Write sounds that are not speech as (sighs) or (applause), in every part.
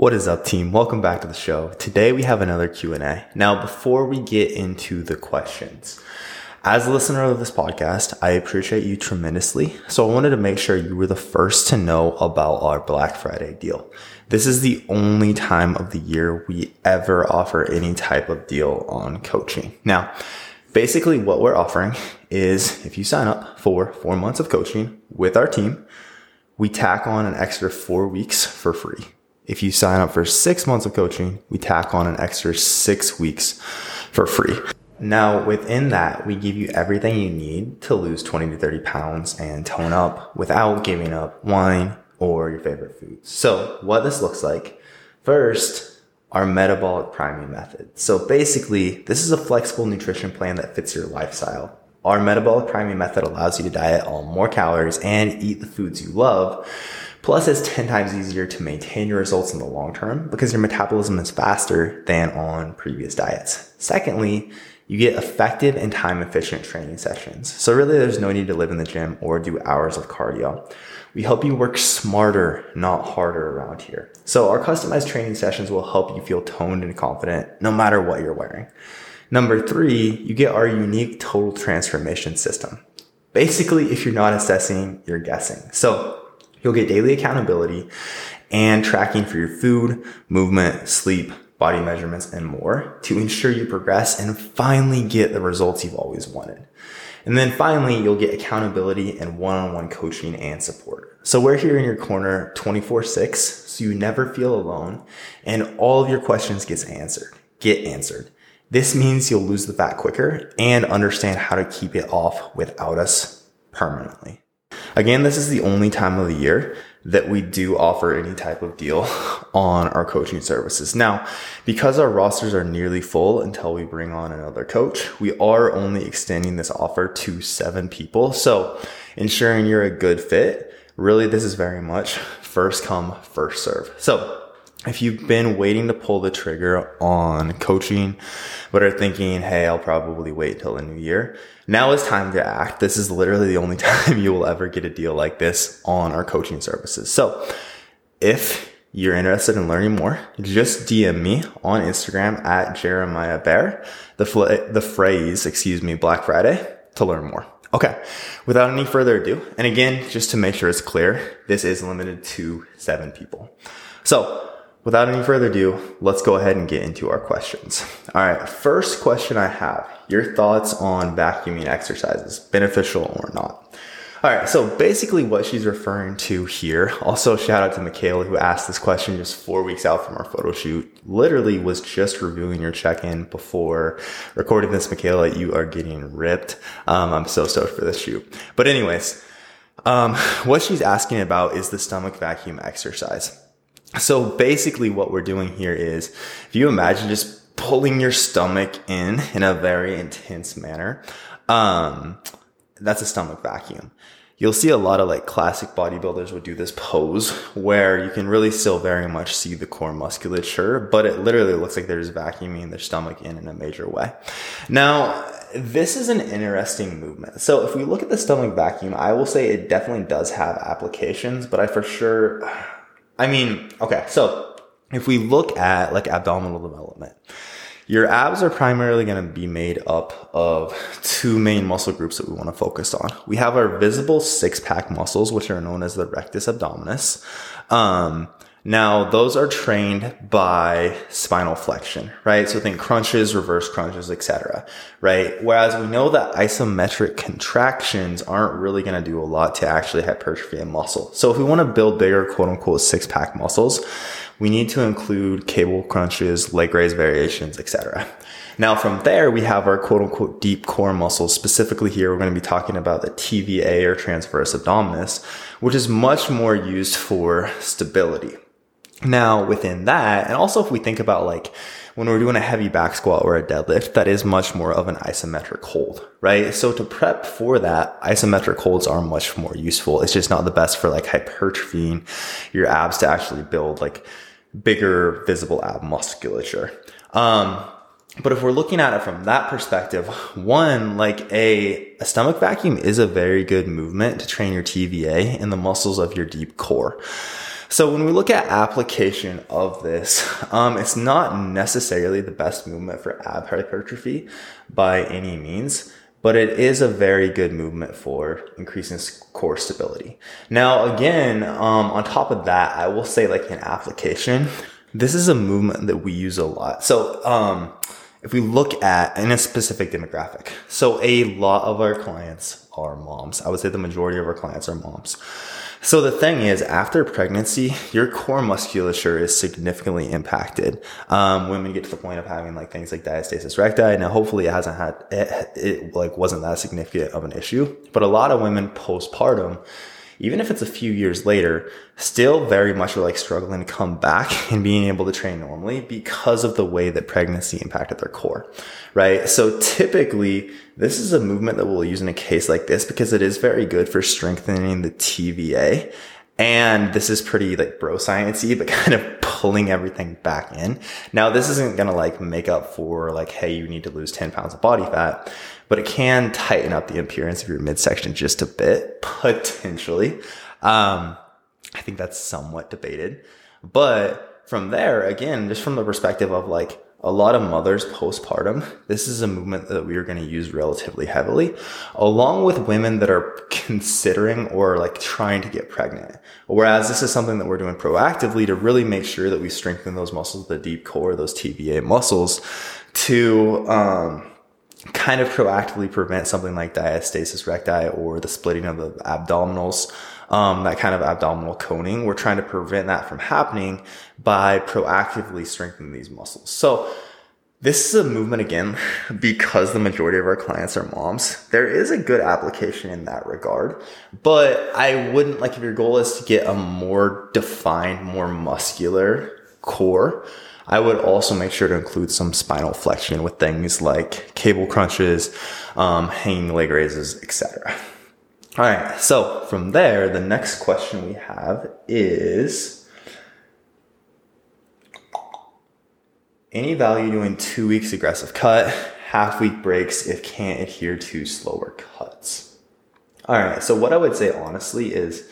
What is up team? Welcome back to the show. Today we have another Q&A. Now before we get into the questions, as a listener of this podcast, I appreciate you tremendously. So I wanted to make sure you were the first to know about our Black Friday deal. This is the only time of the year we ever offer any type of deal on coaching. Now, basically what we're offering is if you sign up for four months of coaching with our team, we tack on an extra four weeks for free. If you sign up for six months of coaching, we tack on an extra six weeks for free. Now, within that, we give you everything you need to lose 20 to 30 pounds and tone up without giving up wine or your favorite foods. So what this looks like, first, our metabolic priming method. So basically, this is a flexible nutrition plan that fits your lifestyle. Our metabolic priming method allows you to diet on more calories and eat the foods you love Plus, it's 10 times easier to maintain your results in the long term because your metabolism is faster than on previous diets. Secondly, you get effective and time efficient training sessions. So really there's no need to live in the gym or do hours of cardio. We help you work smarter, not harder around here. So our customized training sessions will help you feel toned and confident no matter what you're wearing. Number three, you get our unique total transformation system. Basically, if you're not assessing, you're guessing. So You'll get daily accountability and tracking for your food, movement, sleep, body measurements, and more to ensure you progress and finally get the results you've always wanted. And then finally, you'll get accountability and one-on-one coaching and support. So we're here in your corner 24 six, so you never feel alone and all of your questions gets answered, get answered. This means you'll lose the fat quicker and understand how to keep it off without us permanently. Again, this is the only time of the year that we do offer any type of deal (laughs) on our coaching services. Now, because our rosters are nearly full until we bring on another coach, we are only extending this offer to seven people. So ensuring you're a good fit, really, this is very much (laughs) first come, first serve. So if you've been waiting to pull the trigger on coaching, but are thinking, hey, I'll probably wait till the new year, now is time to act. This is literally the only (laughs) time you will ever get a deal like this on our coaching services. So if you're interested in learning more, just DM me on Instagram at Jeremiah Bear, the, fl- the phrase, excuse me, Black Friday to learn more. Okay. Without any further ado, and again, just to make sure it's clear, this is limited to seven people. So without any further ado, let's go ahead and get into our questions. All right. First question I have your thoughts on vacuuming exercises, beneficial or not. All right. So basically what she's referring to here, also shout out to Michaela who asked this question just four weeks out from our photo shoot, literally was just reviewing your check-in before recording this. Michaela, you are getting ripped. Um, I'm so stoked for this shoot. But anyways, um, what she's asking about is the stomach vacuum exercise. So basically what we're doing here is if you imagine just pulling your stomach in in a very intense manner, um, that's a stomach vacuum. You'll see a lot of like classic bodybuilders would do this pose where you can really still very much see the core musculature, but it literally looks like they're just vacuuming their stomach in in a major way. Now, this is an interesting movement. So if we look at the stomach vacuum, I will say it definitely does have applications, but I for sure I mean, okay, so if we look at like abdominal development, your abs are primarily going to be made up of two main muscle groups that we want to focus on. We have our visible six pack muscles, which are known as the rectus abdominis. Um, now, those are trained by spinal flexion, right? So think crunches, reverse crunches, etc., right? Whereas we know that isometric contractions aren't really going to do a lot to actually hypertrophy a muscle. So if we want to build bigger, quote unquote, six pack muscles, we need to include cable crunches, leg raise variations, etc. Now from there, we have our quote unquote deep core muscles. Specifically here, we're going to be talking about the TVA or transverse abdominis, which is much more used for stability. Now, within that, and also if we think about like when we're doing a heavy back squat or a deadlift, that is much more of an isometric hold, right? So to prep for that, isometric holds are much more useful. It's just not the best for like hypertrophying your abs to actually build like bigger visible ab musculature. Um, but if we're looking at it from that perspective, one, like a, a stomach vacuum is a very good movement to train your TVA and the muscles of your deep core. So when we look at application of this, um, it's not necessarily the best movement for ab hypertrophy by any means, but it is a very good movement for increasing core stability. Now, again, um, on top of that, I will say like an application, this is a movement that we use a lot. So, um, if we look at in a specific demographic, so a lot of our clients are moms. I would say the majority of our clients are moms. So the thing is, after pregnancy, your core musculature is significantly impacted. Um, women get to the point of having like things like diastasis recti. Now, hopefully, it hasn't had it, it like wasn't that significant of an issue. But a lot of women postpartum even if it's a few years later, still very much are like struggling to come back (laughs) and being able to train normally because of the way that pregnancy impacted their core, right? So typically, this is a movement that we'll use in a case like this because it is very good for strengthening the TVA. And this is pretty like bro sciencey, but (laughs) kind of pulling everything back in. Now, this isn't going to like make up for like, hey, you need to lose 10 pounds of body fat but it can tighten up the appearance of your midsection just a bit, (laughs) potentially. Um, I think that's somewhat debated. But from there, again, just from the perspective of like a lot of mothers postpartum, this is a movement that we are going to use relatively heavily, along with women that are considering or like trying to get pregnant. Whereas this is something that we're doing proactively to really make sure that we strengthen those muscles, the deep core, those TVA muscles to, um, kind of proactively prevent something like diastasis recti or the splitting of the abdominals, um, that kind of abdominal coning. We're trying to prevent that from happening by proactively strengthening these muscles. So this is a movement again (laughs) because the majority of our clients are moms. There is a good application in that regard, but I wouldn't like if your goal is to get a more defined, more muscular core. I would also make sure to include some spinal flexion with things like cable crunches, um, hanging leg raises, etc. All right. So from there, the next question we have is any value doing two weeks aggressive cut, half week breaks if can't adhere to slower cuts. All right. So what I would say honestly is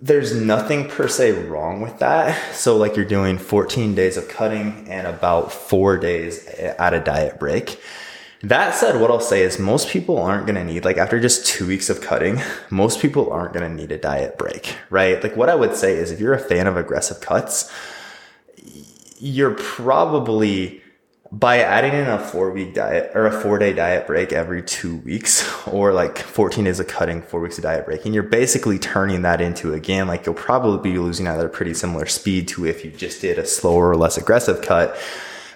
there's nothing per se wrong with that. So like you're doing 14 days of cutting and about four days at a diet break. That said, what I'll say is most people aren't going to need, like after just two weeks of cutting, most people aren't going to need a diet break, right? Like what I would say is if you're a fan of aggressive cuts, you're probably by adding in a four week diet or a four day diet break every two weeks (laughs) or like 14 days of cutting, four weeks of diet breaking, you're basically turning that into again, like you'll probably be losing at a pretty similar speed to if you just did a slower or less aggressive cut,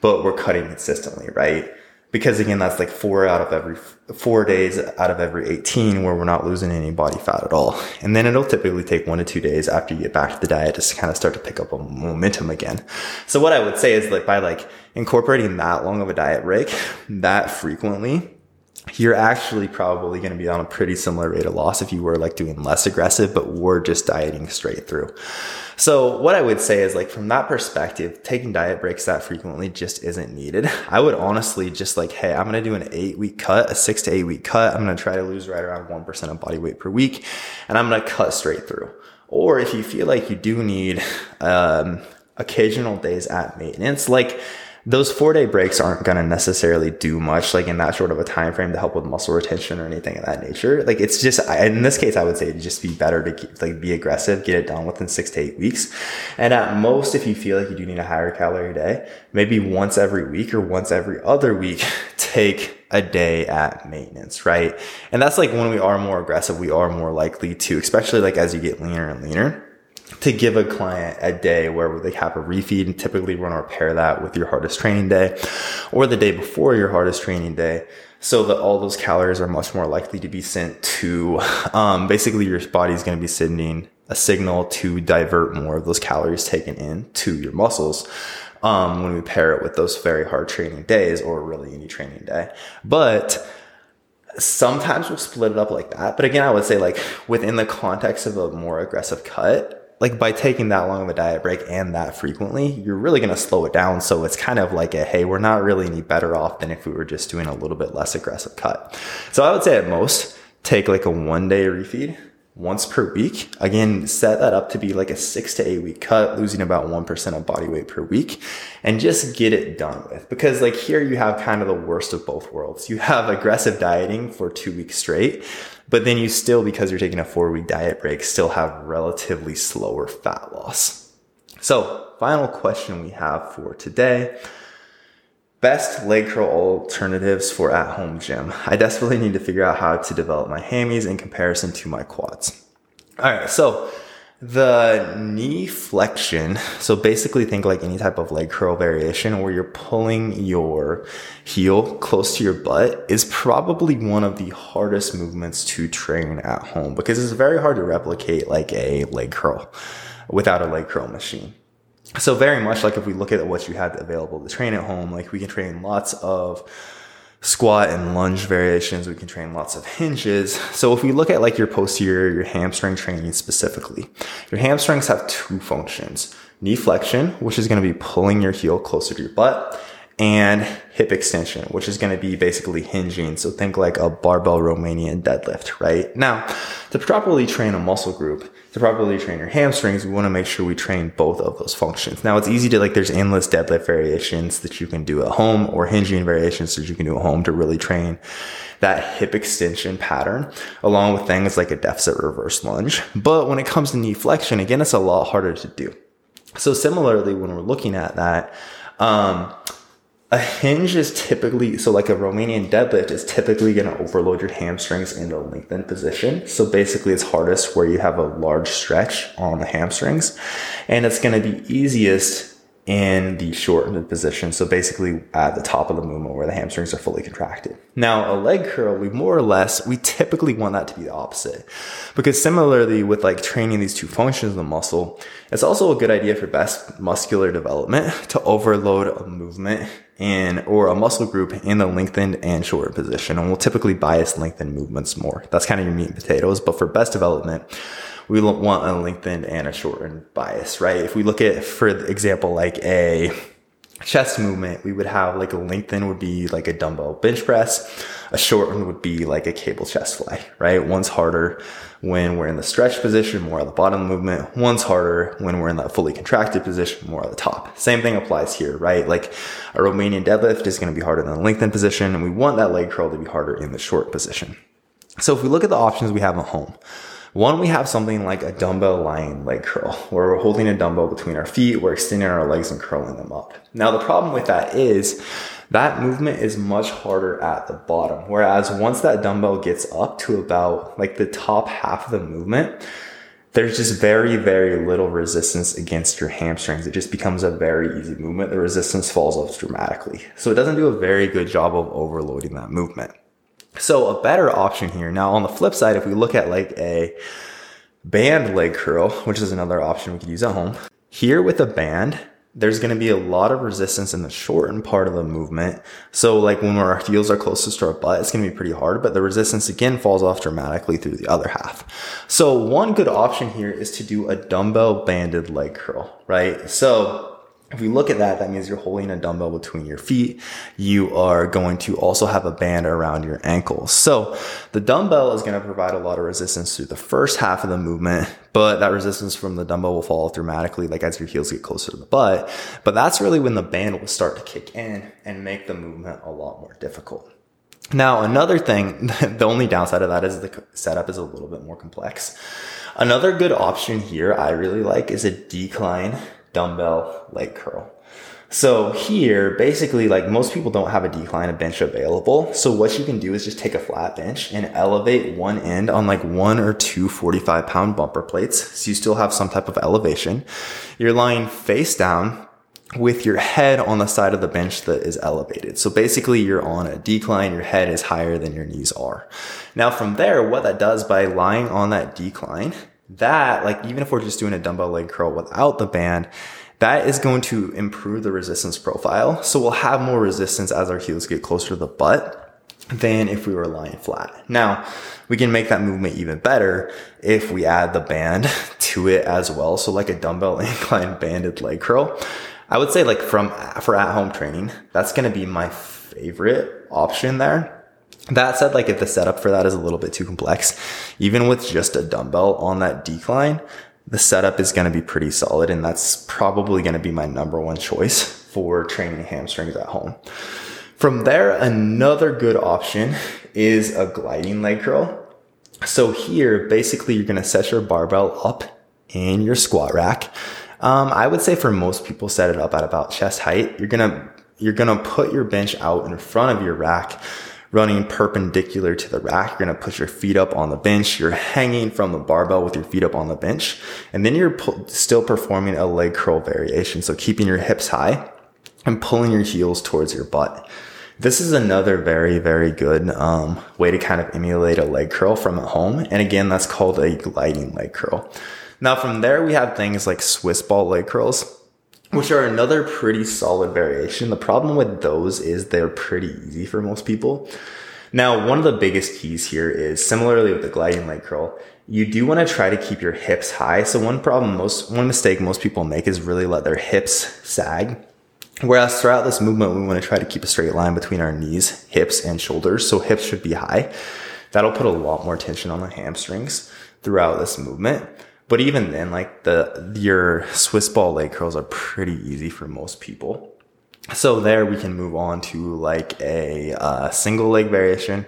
but we're cutting consistently, right? Because again, that's like four out of every four days out of every 18 where we're not losing any body fat at all. And then it'll typically take one to two days after you get back to the diet just to kind of start to pick up a momentum again. So what I would say is like by like incorporating that long of a diet break that frequently, you're actually probably going to be on a pretty similar rate of loss if you were like doing less aggressive, but were just dieting straight through. So what I would say is like from that perspective, taking diet breaks that frequently just isn't needed. (laughs) I would honestly just like, hey, I'm going to do an eight week cut, a six to eight week cut. I'm going to try to lose right around 1% of body weight per week and I'm going to cut straight through. Or if you feel like you do need, um, occasional days at maintenance, like those four day breaks aren't going to necessarily do much like in that short of a time frame to help with muscle retention or anything of that nature. Like it's just in this case i would say just be better to keep, like be aggressive get it done within six to eight weeks. And at most if you feel like you do need a higher calorie day maybe once every week or once every other week (laughs) take a day at maintenance right? And that's like when we are more aggressive we are more likely to especially like as you get leaner and leaner to give a client a day where they have a refeed and typically we're going to pair that with your hardest training day or the day before your hardest training day. So that all those calories are much more likely to be sent to um, basically your body's going to be sending a signal to divert more of those calories taken in to your muscles um, when we pair it with those very hard training days or really any training day. But sometimes we'll split it up like that. But again i would say like within the context of a more aggressive cut like by taking that long of a diet break and that frequently, you're really going to slow it down. So it's kind of like a, hey, we're not really any better off than if we were just doing a little bit less aggressive cut. So I would say at most take like a one day refeed, once per week. Again, set that up to be like a six to eight week cut, losing about 1% of body weight per week and just get it done with. Because like here you have kind of the worst of both worlds. You have aggressive dieting for two weeks straight, but then you still, because you're taking a four week diet break, still have relatively slower fat loss. So final question we have for today. Best leg curl alternatives for at home gym. I desperately need to figure out how to develop my hammies in comparison to my quads. All right. So the knee flexion. So basically think like any type of leg curl variation where you're pulling your heel close to your butt is probably one of the hardest movements to train at home because it's very hard to replicate like a leg curl without a leg curl machine so very much like if we look at what you had available to train at home, like we can train lots of squat and lunge variations. We can train lots of hinges. So if we look at like your posterior, your hamstring training specifically, your hamstrings have two functions. Knee flexion, which is going to be pulling your heel closer to your butt and hip extension, which is going to be basically hinging. So think like a barbell Romanian deadlift, right? Now, to properly train a muscle group, to properly train your hamstrings, we want to make sure we train both of those functions. Now, it's easy to like, there's endless deadlift variations that you can do at home or hinging variations that you can do at home to really train that hip extension pattern along with things like a deficit reverse lunge. But when it comes to knee flexion, again, it's a lot harder to do. So similarly, when we're looking at that, um, a hinge is typically so like a Romanian deadlift is typically going to overload your hamstrings in the lengthened position. So basically it's hardest where you have a large stretch on the hamstrings and it's going to be easiest in the shortened position. So basically at the top of the movement where the hamstrings are fully contracted. Now a leg curl, we more or less, we typically want that to be the opposite because similarly with like training these two functions of the muscle, it's also a good idea for best muscular development to overload a movement in or a muscle group in the lengthened and shortened position. And we'll typically bias lengthened movements more. That's kind of your meat and potatoes. But for best development, we want a lengthened and a shortened bias, right? If we look at, for example, like a chest movement, we would have like a lengthened would be like a dumbbell bench press. A shorten would be like a cable chest fly, right? One's harder when we're in the stretch position, more at the bottom movement. One's harder when we're in that fully contracted position, more at the top. Same thing applies here, right? Like a Romanian deadlift is going to be harder than the lengthened position, and we want that leg curl to be harder in the short position. So if we look at the options we have at home, one, we have something like a dumbbell lying leg curl, (laughs) where we're holding a dumbbell between our feet, we're extending our legs and curling them up. Now, the problem with that is that movement is much harder at the bottom. Whereas once that dumbbell gets up to about like the top half of the movement, there's just very, very little resistance against your hamstrings. It just becomes a very easy movement. The resistance falls off dramatically. So it doesn't do a very good job of overloading that movement. So a better option here. Now on the flip side, if we look at like a band leg curl, which is another option we could use at home, here with a band, there's going to be a lot of resistance in the shortened part of the movement. So like when our heels are closest to our butt, it's going to be pretty hard, but the resistance again falls off dramatically through the other half. So one good option here is to do a dumbbell banded leg curl, right? So if we look at that, that means you're holding a dumbbell between your feet. You are going to also have a band around your ankles. So the dumbbell is going to provide a lot of resistance through the first half of the movement, but that resistance from the dumbbell will fall dramatically, like as your heels get closer to the butt. But that's really when the band will start to kick in and make the movement a lot more difficult. Now, another thing, (laughs) the only downside of that is the setup is a little bit more complex. Another good option here I really like is a decline dumbbell leg curl. So here, basically, like most people don't have a decline of bench available. So what you can do is just take a flat bench and elevate one end on like one or two 45 pound bumper plates. So you still have some type of elevation. You're lying face down with your head on the side of the bench that is elevated. So basically you're on a decline, your head is higher than your knees are. Now from there, what that does by lying on that decline that, like, even if we're just doing a dumbbell leg curl without the band, that is going to improve the resistance profile. So we'll have more resistance as our heels get closer to the butt than if we were lying flat. Now, we can make that movement even better if we add the band (laughs) to it as well. So like a dumbbell (laughs) incline banded leg curl. I would say like from, for at home training, that's going to be my favorite option there. That said, like if the setup for that is a little bit too complex, even with just a dumbbell on that decline, the setup is going to be pretty solid. And that's probably going to be my number one choice for training hamstrings at home. From there, another good option is a gliding leg curl. So here, basically, you're going to set your barbell up in your squat rack. Um, I would say for most people, set it up at about chest height. You're gonna you're gonna put your bench out in front of your rack, running perpendicular to the rack. You're gonna put your feet up on the bench. You're hanging from the barbell with your feet up on the bench, and then you're pu- still performing a leg curl variation. So keeping your hips high and pulling your heels towards your butt. This is another very, very good um, way to kind of emulate a leg curl from at home. And again, that's called a gliding leg curl. Now from there, we have things like Swiss ball leg curls, which are another pretty solid variation. The problem with those is they're pretty easy for most people. Now, one of the biggest keys here is similarly with the gliding leg curl, you do want to try to keep your hips high. So one problem, most, one mistake most people make is really let their hips sag Whereas throughout this movement, we want to try to keep a straight line between our knees, hips, and shoulders. So hips should be high. That'll put a lot more tension on the hamstrings throughout this movement. But even then, like the, your Swiss ball leg curls are pretty easy for most people. So there we can move on to like a uh, single leg variation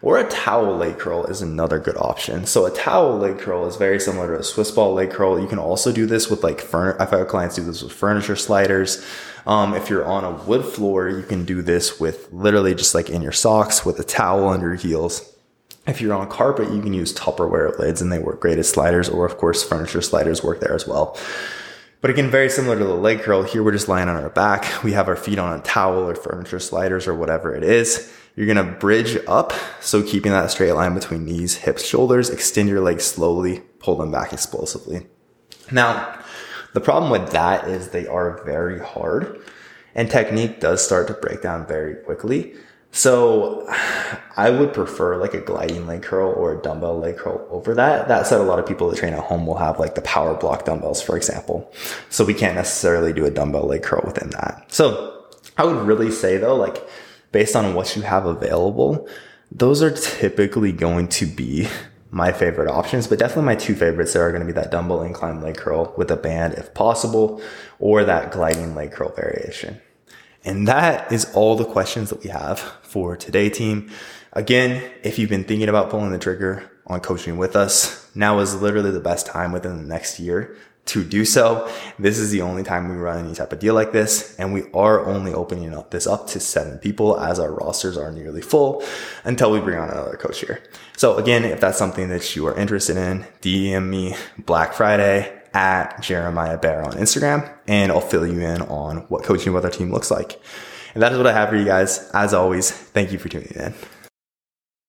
or a towel leg curl is another good option. So a towel leg curl is very similar to a Swiss ball leg curl. You can also do this with like. I've had clients do this with furniture sliders. Um, if you're on a wood floor, you can do this with literally just like in your socks with a towel under your heels. If you're on carpet, you can use Tupperware lids and they work great as sliders, or of course, furniture sliders work there as well. But again, very similar to the leg curl, here we're just lying on our back. We have our feet on a towel or furniture sliders or whatever it is. You're gonna bridge up, so keeping that straight line between knees, hips, shoulders, extend your legs slowly, pull them back explosively. Now, the problem with that is they are very hard and technique does start to break down very quickly. So (sighs) I would prefer like a gliding leg curl or a dumbbell leg curl over that. That said, a lot of people that train at home will have like the power block dumbbells, for example. So we can't necessarily do a dumbbell leg curl within that. So I would really say though, like based on what you have available, those are typically going to be my favorite options, but definitely my two favorites there are going to be that dumbbell incline leg curl with a band if possible, or that gliding leg curl variation. And that is all the questions that we have for today, team. Again, if you've been thinking about pulling the trigger on coaching with us, now is literally the best time within the next year to do so. This is the only time we run any type of deal like this. And we are only opening up this up to seven people as our rosters are nearly full until we bring on another coach here. So again, if that's something that you are interested in, DM me Black Friday at Jeremiah Bear on Instagram and I'll fill you in on what coaching with our team looks like. And that is what I have for you guys. As always, thank you for tuning in.